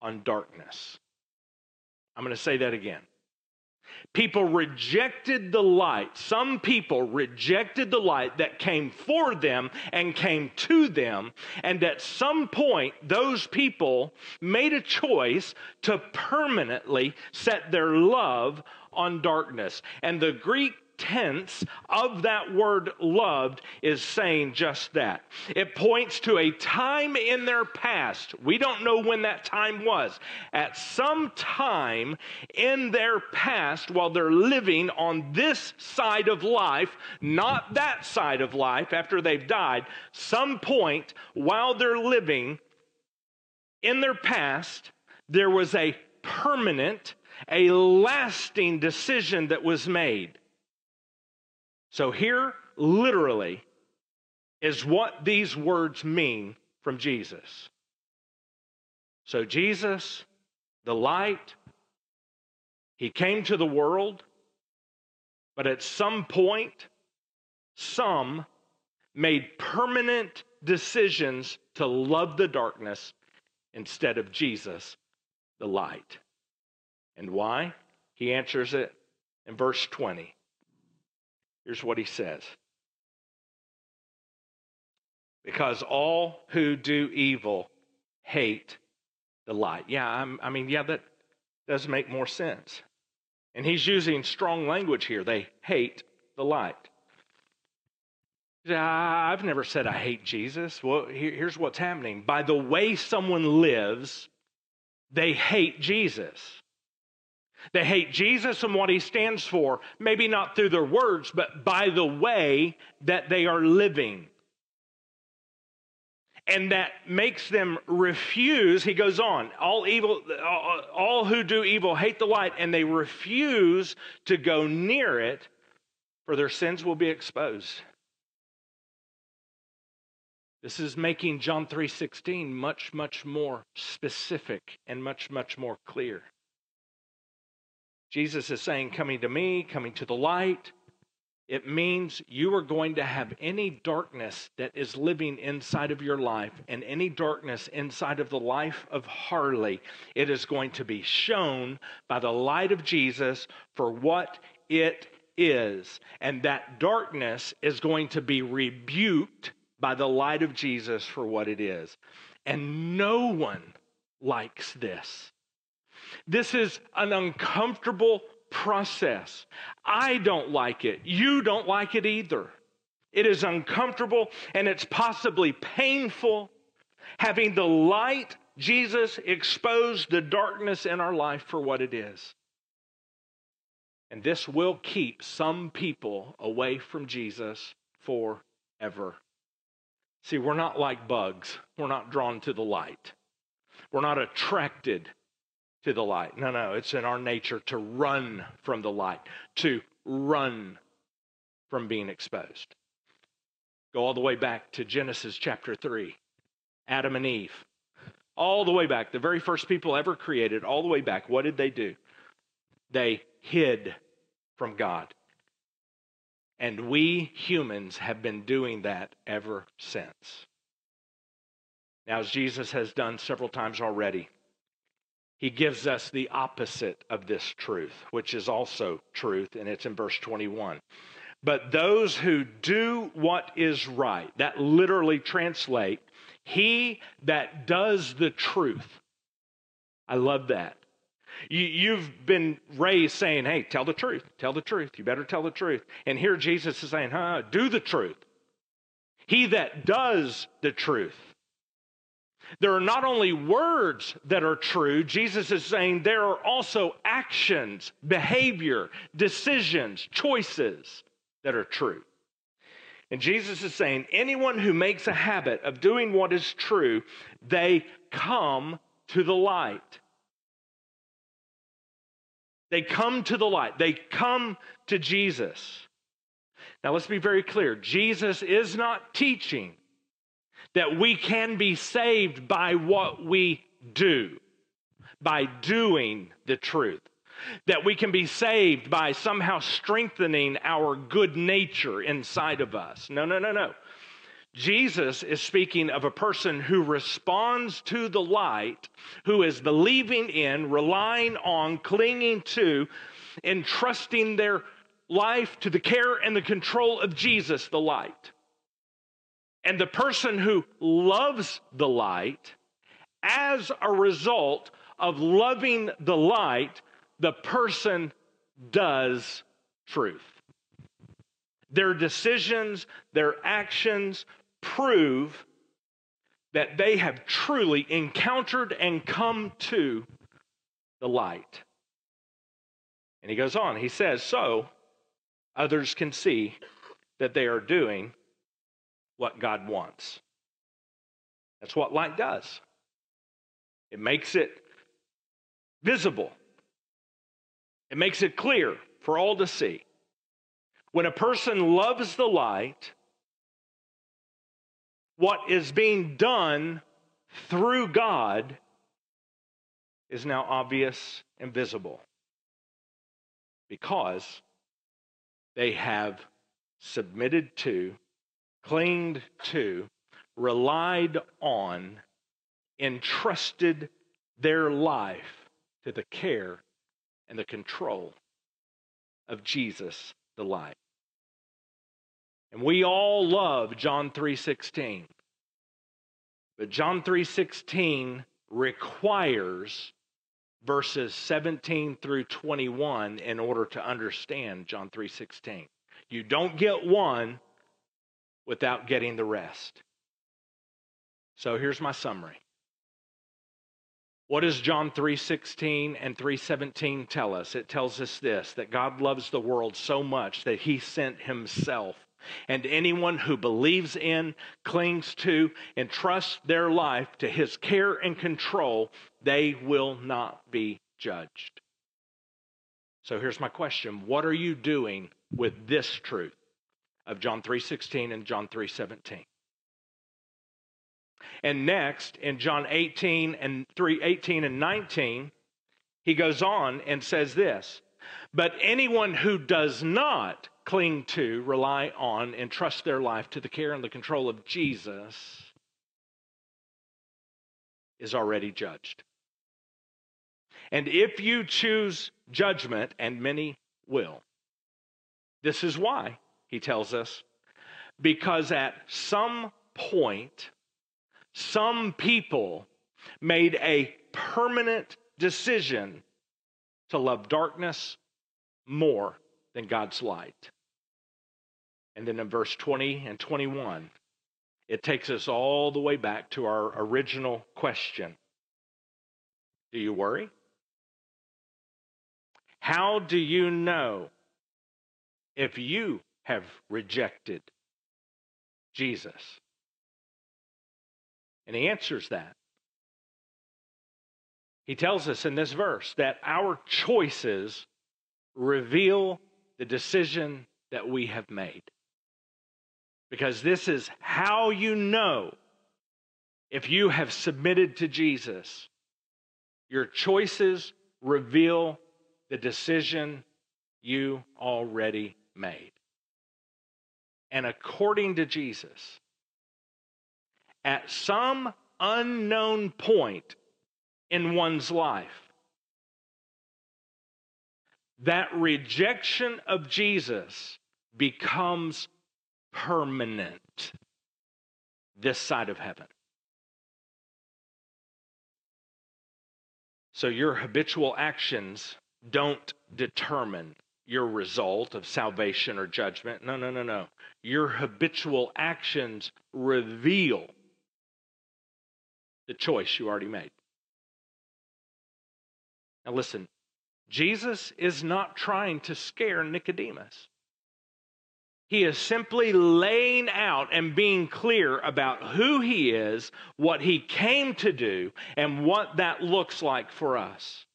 on darkness. I'm going to say that again. People rejected the light. Some people rejected the light that came for them and came to them. And at some point, those people made a choice to permanently set their love on darkness. And the Greek tense of that word loved is saying just that. It points to a time in their past. We don't know when that time was. At some time in their past, while they're living on this side of life, not that side of life after they've died, some point while they're living in their past, there was a permanent, a lasting decision that was made so, here literally is what these words mean from Jesus. So, Jesus, the light, he came to the world, but at some point, some made permanent decisions to love the darkness instead of Jesus, the light. And why? He answers it in verse 20. Here's what he says Because all who do evil hate the light. Yeah, I'm, i mean, yeah, that does make more sense. And he's using strong language here. They hate the light. I've never said I hate Jesus. Well, here's what's happening. By the way someone lives, they hate Jesus. They hate Jesus and what he stands for, maybe not through their words, but by the way that they are living. And that makes them refuse, he goes on, all evil, all who do evil hate the light, and they refuse to go near it, for their sins will be exposed. This is making John 3:16 much much more specific and much much more clear. Jesus is saying, coming to me, coming to the light, it means you are going to have any darkness that is living inside of your life and any darkness inside of the life of Harley. It is going to be shown by the light of Jesus for what it is. And that darkness is going to be rebuked by the light of Jesus for what it is. And no one likes this. This is an uncomfortable process. I don't like it. You don't like it either. It is uncomfortable and it's possibly painful. Having the light, Jesus exposed the darkness in our life for what it is. And this will keep some people away from Jesus forever. See, we're not like bugs, we're not drawn to the light, we're not attracted to the light. No, no, it's in our nature to run from the light, to run from being exposed. Go all the way back to Genesis chapter 3, Adam and Eve. All the way back, the very first people ever created, all the way back, what did they do? They hid from God. And we humans have been doing that ever since. Now, as Jesus has done several times already, he gives us the opposite of this truth, which is also truth, and it's in verse 21. but those who do what is right. That literally translate, he that does the truth. I love that. You, have been raised saying, hey, tell the truth, tell the truth. You better tell the truth. And here Jesus is saying, huh, do the truth. He that does the truth. There are not only words that are true, Jesus is saying there are also actions, behavior, decisions, choices that are true. And Jesus is saying anyone who makes a habit of doing what is true, they come to the light. They come to the light. They come to Jesus. Now, let's be very clear Jesus is not teaching that we can be saved by what we do, by doing the truth. That we can be saved by somehow strengthening our good nature inside of us. No, no, no, no. Jesus is speaking of a person who responds to the light, who is believing in, relying on, clinging to, entrusting their life to the care and the control of Jesus, the light. And the person who loves the light, as a result of loving the light, the person does truth. Their decisions, their actions prove that they have truly encountered and come to the light. And he goes on, he says, So others can see that they are doing what God wants. That's what light does. It makes it visible, it makes it clear for all to see. When a person loves the light, what is being done through God is now obvious and visible because they have submitted to clinged to, relied on, entrusted their life to the care and the control of Jesus the light. And we all love John 3:16. But John 3:16 requires verses 17 through 21 in order to understand John 3:16. You don't get one without getting the rest. So here's my summary. What does John 3:16 and 3:17 tell us? It tells us this that God loves the world so much that he sent himself and anyone who believes in, clings to, and trusts their life to his care and control, they will not be judged. So here's my question What are you doing with this truth? Of John 3:16 and John 3:17. And next in John 18 and 3:18 and 19, he goes on and says this, but anyone who does not cling to, rely on and trust their life to the care and the control of Jesus is already judged. And if you choose judgment, and many will, this is why he tells us, because at some point, some people made a permanent decision to love darkness more than God's light. And then in verse 20 and 21, it takes us all the way back to our original question Do you worry? How do you know if you have rejected Jesus? And he answers that. He tells us in this verse that our choices reveal the decision that we have made. Because this is how you know if you have submitted to Jesus. Your choices reveal the decision you already made and according to Jesus, at some unknown point in one's life, that rejection of Jesus becomes permanent this side of heaven. So your habitual actions don't determine your result of salvation or judgment. No, no, no, no. Your habitual actions reveal the choice you already made. Now, listen, Jesus is not trying to scare Nicodemus. He is simply laying out and being clear about who he is, what he came to do, and what that looks like for us.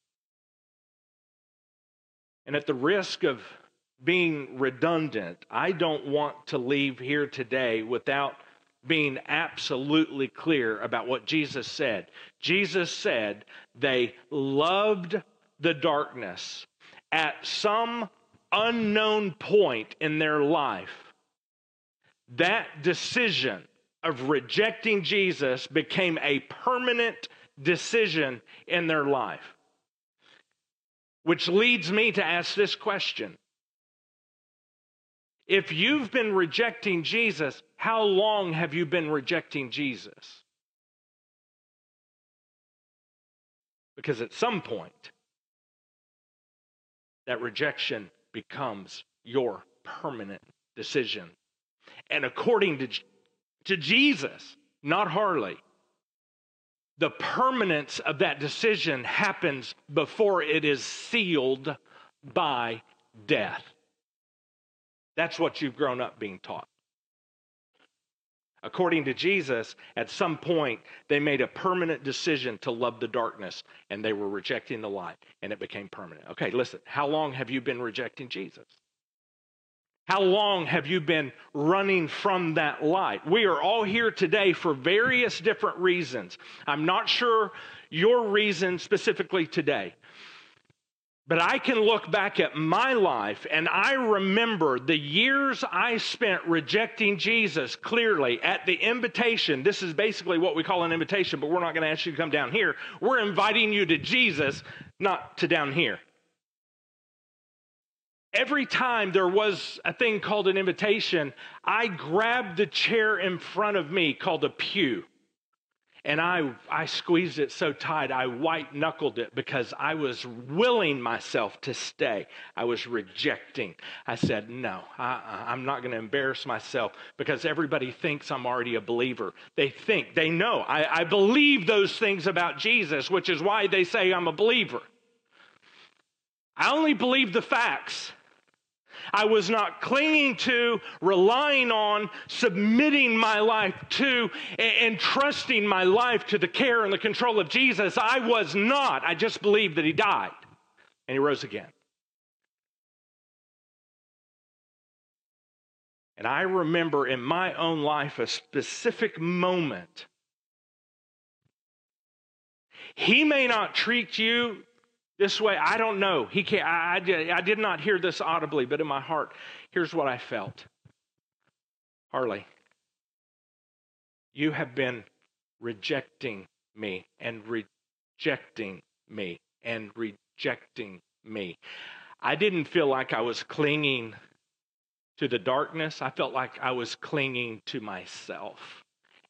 And at the risk of being redundant, I don't want to leave here today without being absolutely clear about what Jesus said. Jesus said they loved the darkness at some unknown point in their life, that decision of rejecting Jesus became a permanent decision in their life. Which leads me to ask this question If you've been rejecting Jesus, how long have you been rejecting Jesus? Because at some point, that rejection becomes your permanent decision. And according to, to Jesus, not Harley, the permanence of that decision happens before it is sealed by death. That's what you've grown up being taught. According to Jesus, at some point, they made a permanent decision to love the darkness and they were rejecting the light, and it became permanent. Okay, listen, how long have you been rejecting Jesus? How long have you been running from that light? We are all here today for various different reasons. I'm not sure your reason specifically today. But I can look back at my life and I remember the years I spent rejecting Jesus clearly at the invitation. This is basically what we call an invitation, but we're not going to ask you to come down here. We're inviting you to Jesus, not to down here. Every time there was a thing called an invitation, I grabbed the chair in front of me called a pew. And I, I squeezed it so tight, I white knuckled it because I was willing myself to stay. I was rejecting. I said, No, I, I'm not going to embarrass myself because everybody thinks I'm already a believer. They think, they know. I, I believe those things about Jesus, which is why they say I'm a believer. I only believe the facts. I was not clinging to, relying on, submitting my life to, and, trusting my life to the care and the control of Jesus. I was not. I just believed that He died and He rose again. And I remember in my own life a specific moment. He may not treat you this way. I don't know. He can't, I, I, I did not hear this audibly, but in my heart, here's what I felt. Harley, you have been rejecting me and rejecting me and rejecting me. I didn't feel like I was clinging to the darkness. I felt like I was clinging to myself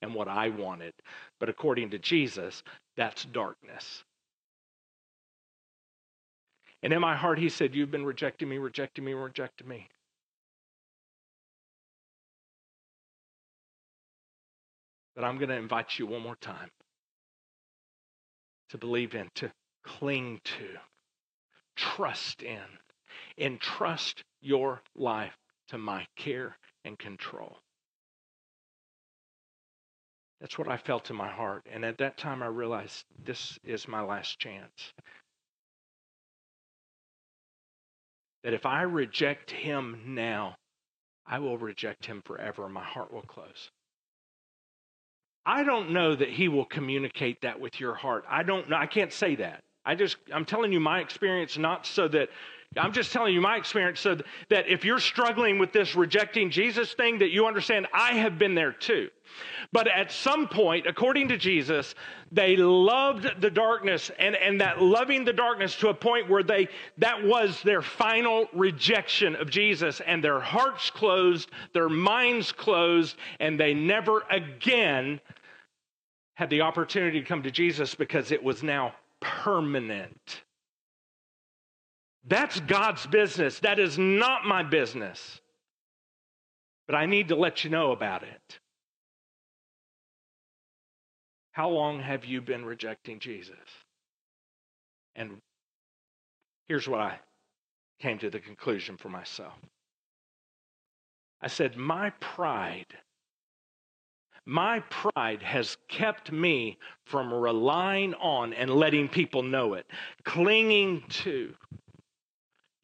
and what I wanted. But according to Jesus, that's darkness. And in my heart, he said, You've been rejecting me, rejecting me, rejecting me. But I'm going to invite you one more time to believe in, to cling to, trust in, entrust your life to my care and control. That's what I felt in my heart. And at that time, I realized this is my last chance. That if I reject him now, I will reject him forever my heart will close. I don't know that he will communicate that with your heart. I don't know. I can't say that. I just, I'm telling you my experience, not so that I'm just telling you my experience so that if you're struggling with this rejecting Jesus thing, that you understand I have been there too. But at some point, according to Jesus, they loved the darkness and, and that loving the darkness to a point where they that was their final rejection of Jesus, and their hearts closed, their minds closed, and they never again had the opportunity to come to Jesus because it was now permanent. That's God's business. That is not my business. But I need to let you know about it. How long have you been rejecting Jesus? And here's what I came to the conclusion for myself I said, My pride, my pride has kept me from relying on and letting people know it, clinging to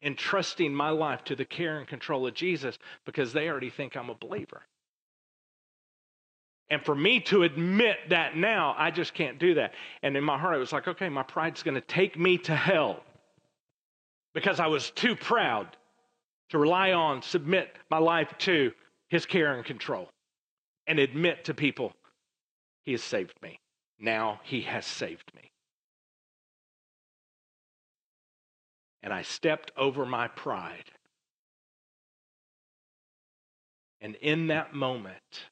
entrusting my life to the care and control of Jesus because they already think I'm a believer. And for me to admit that now, I just can't do that. And in my heart, I was like, okay, my pride's going to take me to hell because I was too proud to rely on, submit my life to his care and control, and admit to people, he has saved me. Now he has saved me. And I stepped over my pride. And in that moment,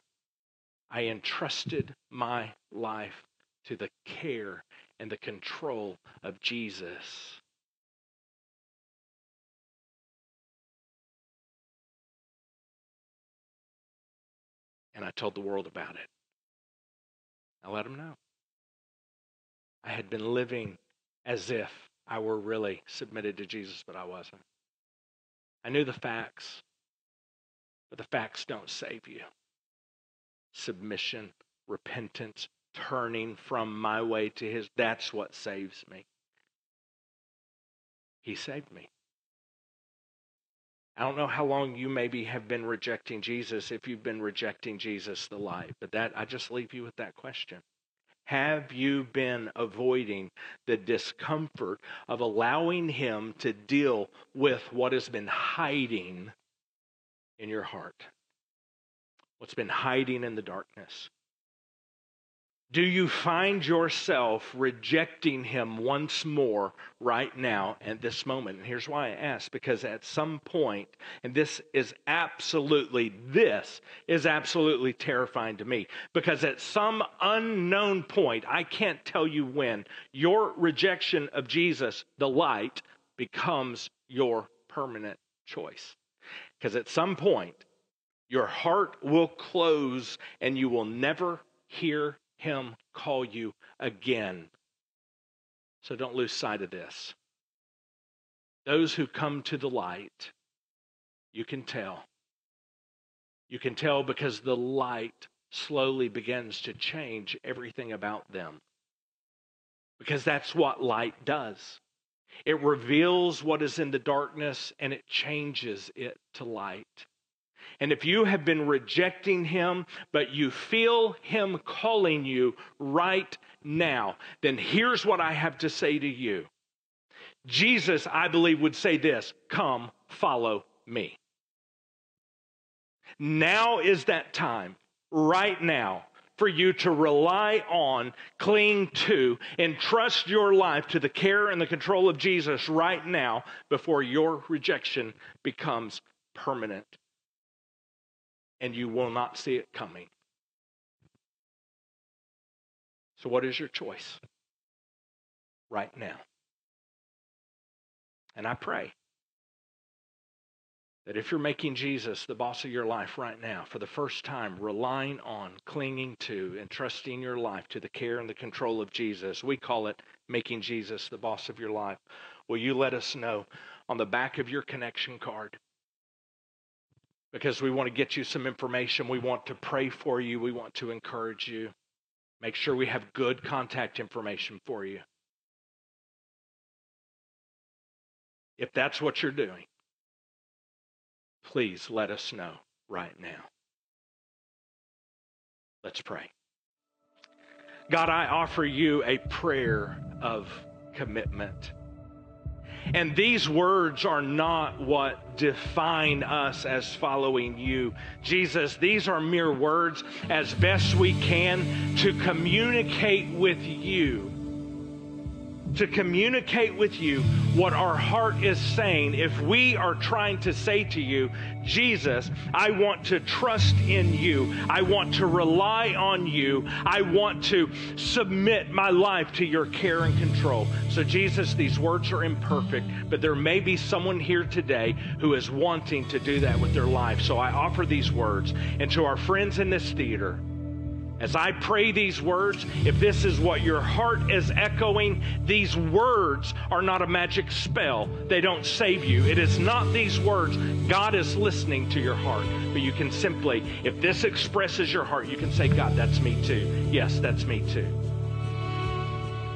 I entrusted my life to the care and the control of Jesus. And I told the world about it. I let them know. I had been living as if I were really submitted to Jesus, but I wasn't. I knew the facts, but the facts don't save you. Submission, repentance, turning from my way to his, that's what saves me. He saved me. I don't know how long you maybe have been rejecting Jesus, if you've been rejecting Jesus the light, but that I just leave you with that question. Have you been avoiding the discomfort of allowing Him to deal with what has been hiding in your heart? What's been hiding in the darkness? Do you find yourself rejecting him once more right now at this moment? And here's why I ask because at some point, and this is absolutely, this is absolutely terrifying to me, because at some unknown point, I can't tell you when, your rejection of Jesus, the light, becomes your permanent choice. Because at some point, your heart will close and you will never hear him call you again. So don't lose sight of this. Those who come to the light, you can tell. You can tell because the light slowly begins to change everything about them. Because that's what light does. It reveals what is in the darkness and it changes it to light. And if you have been rejecting him, but you feel him calling you right now, then here's what I have to say to you. Jesus, I believe, would say this Come, follow me. Now is that time, right now, for you to rely on, cling to, and trust your life to the care and the control of Jesus right now before your rejection becomes permanent and you will not see it coming. So, what is your choice right now? And I pray that if you're making Jesus the boss of your life right now, for the first time, relying on, clinging to, and trusting your life to the care and the control of Jesus, we call it making Jesus the boss of your life. Will you let us know on the back of your connection card? Because we want to get you some information. We want to pray for you. We want to encourage you. Make sure we have good contact information for you. If that's what you're doing, please let us know right now. Let's pray. God, I offer you a prayer of commitment. And these words are not what define us as following you. Jesus, these are mere words as best we can to communicate with you to communicate with you what our heart is saying. If we are trying to say to you, Jesus, I want to trust in you, I want to rely on you, I want to submit my life to your care and control. So, Jesus, these words are imperfect, but there may be someone here today who is wanting to do that with their life. So, I offer these words. And to our friends in this theater, as I pray these words, if this is what your heart is echoing, these words are not a magic spell. They don't save you. It is not these words. God is listening to your heart. But you can simply, if this expresses your heart, you can say, God, that's me too. Yes, that's me too.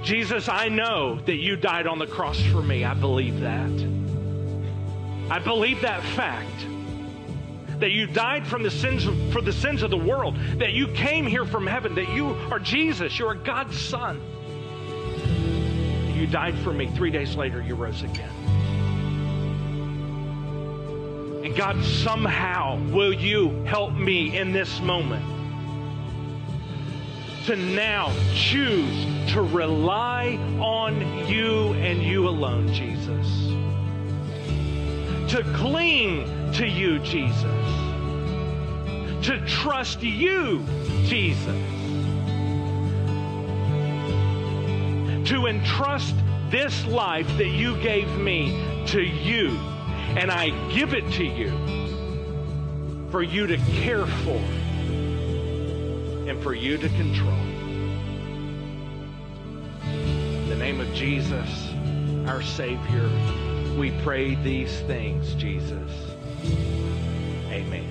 Jesus, I know that you died on the cross for me. I believe that. I believe that fact that you died from the sins of, for the sins of the world, that you came here from heaven, that you are Jesus, you are God's son. You died for me. Three days later, you rose again. And God, somehow will you help me in this moment to now choose to rely on you and you alone, Jesus. To cling to you, Jesus. To trust you, Jesus. To entrust this life that you gave me to you. And I give it to you for you to care for and for you to control. In the name of Jesus, our Savior, we pray these things, Jesus. Amen.